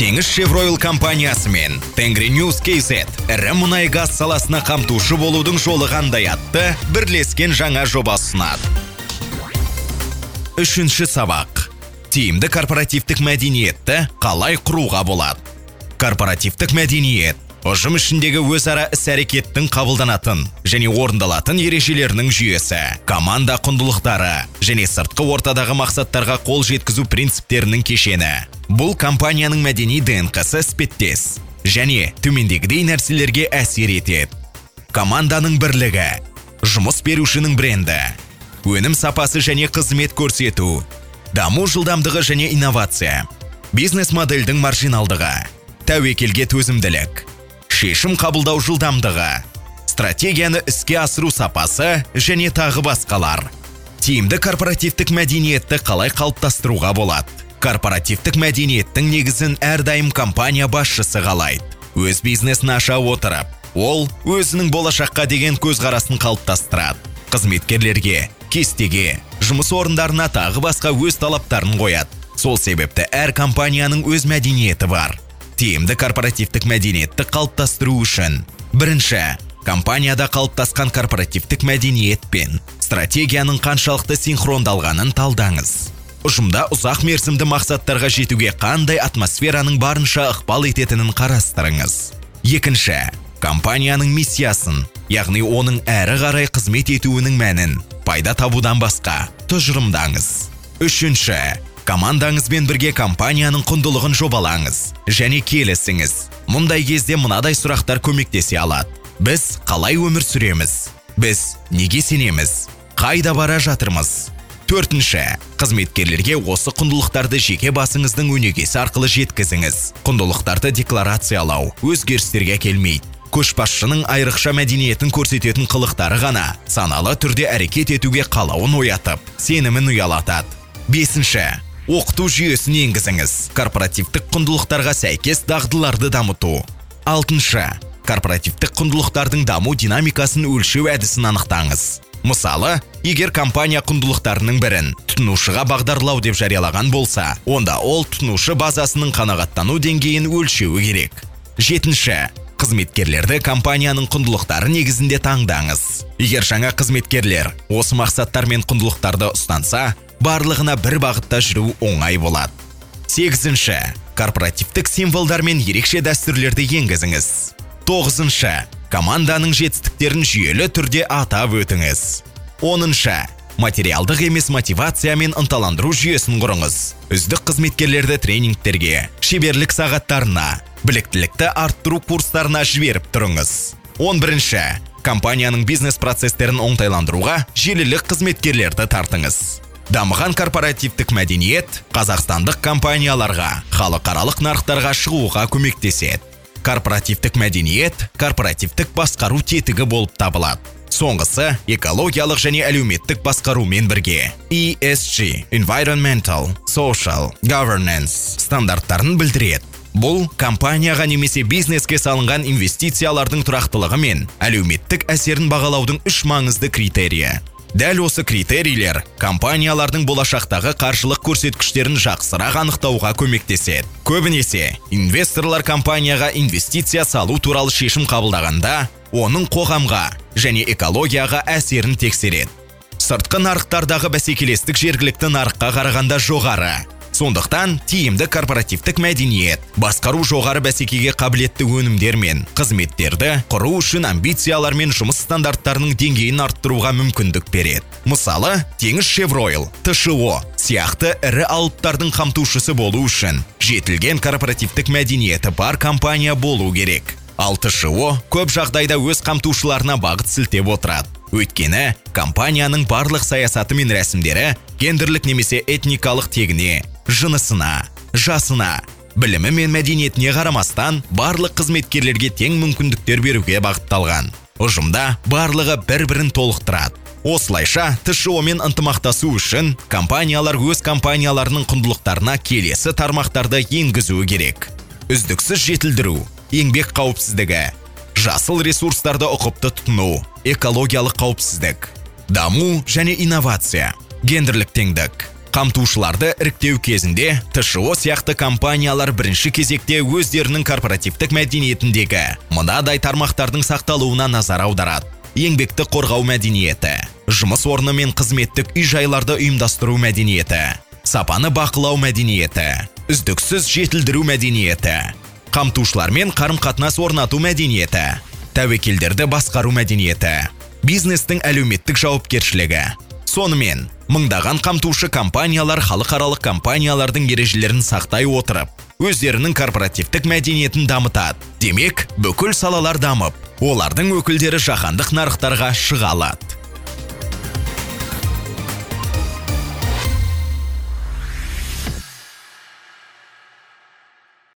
теңіз шевройл компаниясы мен тенгриньюс kz ірі мұнай газ саласына қамтушы болудың жолы қандай атты? Бірлескен жаңа жоба ұсынады. Үшінші сабақ. Тиімді корпоративтік мәдениетті қалай құруға болады? Корпоративтік мәдениет ұжым ішіндегі өзара іс әрекеттің қабылданатын және орындалатын ережелерінің жүйесі команда құндылықтары және сыртқы ортадағы мақсаттарға қол жеткізу принциптерінің кешені. Бұл компанияның мәдени днқ-сы іспеттес және төмендегідей нәрселерге әсер етеді. Команданың бірлігі жұмыс берушінің бренді өнім сапасы және қызмет көрсету даму жылдамдығы және инновация бизнес модельдің маржиналдығы тәуекелге төзімділік шешім қабылдау жылдамдығы стратегияны іске асыру сапасы және тағы басқалар. Тиімді корпоративтік мәдениетті қалай қалыптастыруға болады? Корпоративтік мәдениеттің негізін әрдайым компания басшысы қалайды. Өз бизнесін аша отырып ол өзінің болашаққа деген көзқарасын қалыптастырады. Қызметкерлерге кестеге жұмыс орындарына тағы басқа өз талаптарын қояды. Сол себепті әр компанияның өз мәдениеті бар. Тиімді корпоративтік мәдениетті қалыптастыру үшін бірінші компанияда қалыптасқан корпоративтік мәдениет пен стратегияның қаншалықты синхрондалғанын талдаңыз. Ұжымда ұзақ мерзімді мақсаттарға жетуге қандай атмосфераның барынша ықпал ететінін қарастырыңыз. Екінші компанияның миссиясын яғни оның әрі қарай қызмет етуінің мәнін пайда табудан басқа тұжырымдаңыз. Үшінші командаңызбен бірге компанияның құндылығын жобалаңыз және келісіңіз. Мұндай кезде мынадай сұрақтар көмектесе алады. Біз қалай өмір сүреміз? Біз неге сенеміз? Қайда бара жатырмыз? Төртінші. Қызметкерлерге осы құндылықтарды жеке басыңыздың өнегесі арқылы жеткізіңіз. Құндылықтарды декларациялау өзгерістерге келмейді. Көшбасшының айрықша мәдениетін көрсететін қылықтары ғана саналы түрде әрекет етуге қалауын оятып сенімін ұялатады. Бесінші. Оқыту жүйесін енгізіңіз. Корпоративтік құндылықтарға сәйкес дағдыларды дамыту. Алтыншы. Корпоративтік құндылықтардың даму динамикасын өлшеу әдісін анықтаңыз. Мысалы егер компания құндылықтарының бірін тұтынушыға бағдарлау деп жариялаған болса онда ол тұтынушы базасының қанағаттану деңгейін өлшеуі керек. Жетінші қызметкерлерді компанияның құндылықтары негізінде таңдаңыз. Егер жаңа қызметкерлер осы мақсаттар мен құндылықтарды ұстанса барлығына бір бағытта жүру оңай болады. Сегізінші корпоративтік символдар мен ерекше дәстүрлерді енгізіңіз. Тоғызыншы команданың жетістіктерін жүйелі түрде атап өтіңіз. Оныншы. Материалдық емес мотивация мен ынталандыру жүйесін құрыңыз. Үздік қызметкерлерді тренингтерге шеберлік сағаттарына біліктілікті арттыру курстарына жіберіп тұрыңыз. Он бірінші компанияның бизнес процестерін оңтайландыруға желілік қызметкерлерді тартыңыз. Дамыған корпоративтік мәдениет қазақстандық компанияларға халықаралық нарықтарға шығуға көмектеседі. Корпоративтік мәдениет корпоративтік басқару тетігі болып табылады. Соңғысы экологиялық және әлеуметтік басқарумен бірге. ESG Environmental Social Governance стандарттарын білдіреді. Бұл компанияға немесе бизнеске салынған инвестициялардың тұрақтылығы мен әлеуметтік әсерін бағалаудың үш маңызды критерийі. Дәл осы критерийлер компаниялардың болашақтағы қаржылық көрсеткіштерін жақсырақ анықтауға көмектеседі. Көбінесе инвесторлар компанияға инвестиция салу туралы шешім қабылдағанда оның қоғамға және экологияға әсерін тексереді. Сыртқы нарықтардағы бәсекелестік жергілікті нарыққа қарағанда жоғары. Сондықтан тиімді корпоративтік мәдениет басқару жоғары бәсекеге қабілетті өнімдер мен қызметтерді құру үшін амбициялар мен жұмыс стандарттарының деңгейін арттыруға мүмкіндік береді. Мысалы теңіз шевройл тшо сияқты ірі алыптардың қамтушысы болу үшін жетілген корпоративтік мәдениеті бар компания болу керек. Ал тшо көп жағдайда өз қамтушыларына бағыт сілтеп отырады. Өйткені компанияның барлық саясаты мен рәсімдері гендерлік немесе этникалық тегіне жынысына жасына білімі мен мәдениетіне қарамастан барлық қызметкерлерге тең мүмкіндіктер беруге бағытталған. Ұжымда барлығы бір бірін толықтырады. Осылайша тшо мен ынтымақтасу үшін компаниялар өз компанияларының құндылықтарына келесі тармақтарды енгізуі керек. Үздіксіз жетілдіру еңбек қауіпсіздігі жасыл ресурстарды ұқыпты тұтыну экологиялық қауіпсіздік даму және инновация гендерлік теңдік. Қамтушыларды іріктеу кезінде тшо сияқты компаниялар бірінші кезекте өздерінің корпоративтік мәдениетіндегі мынадай тармақтардың сақталуына назар аударады. Еңбекті қорғау мәдениеті жұмыс орны мен қызметтік үй жайларды ұйымдастыру мәдениеті сапаны бақылау мәдениеті үздіксіз жетілдіру мәдениеті қамтушылармен қарым қатынас орнату мәдениеті тәуекелдерді басқару мәдениеті бизнестің әлеуметтік жауапкершілігі сонымен мыңдаған қамтушы компаниялар халықаралық компаниялардың ережелерін сақтай отырып өздерінің корпоративтік мәдениетін дамытады. Демек бүкіл салалар дамып олардың өкілдері жаһандық нарықтарға шыға алады.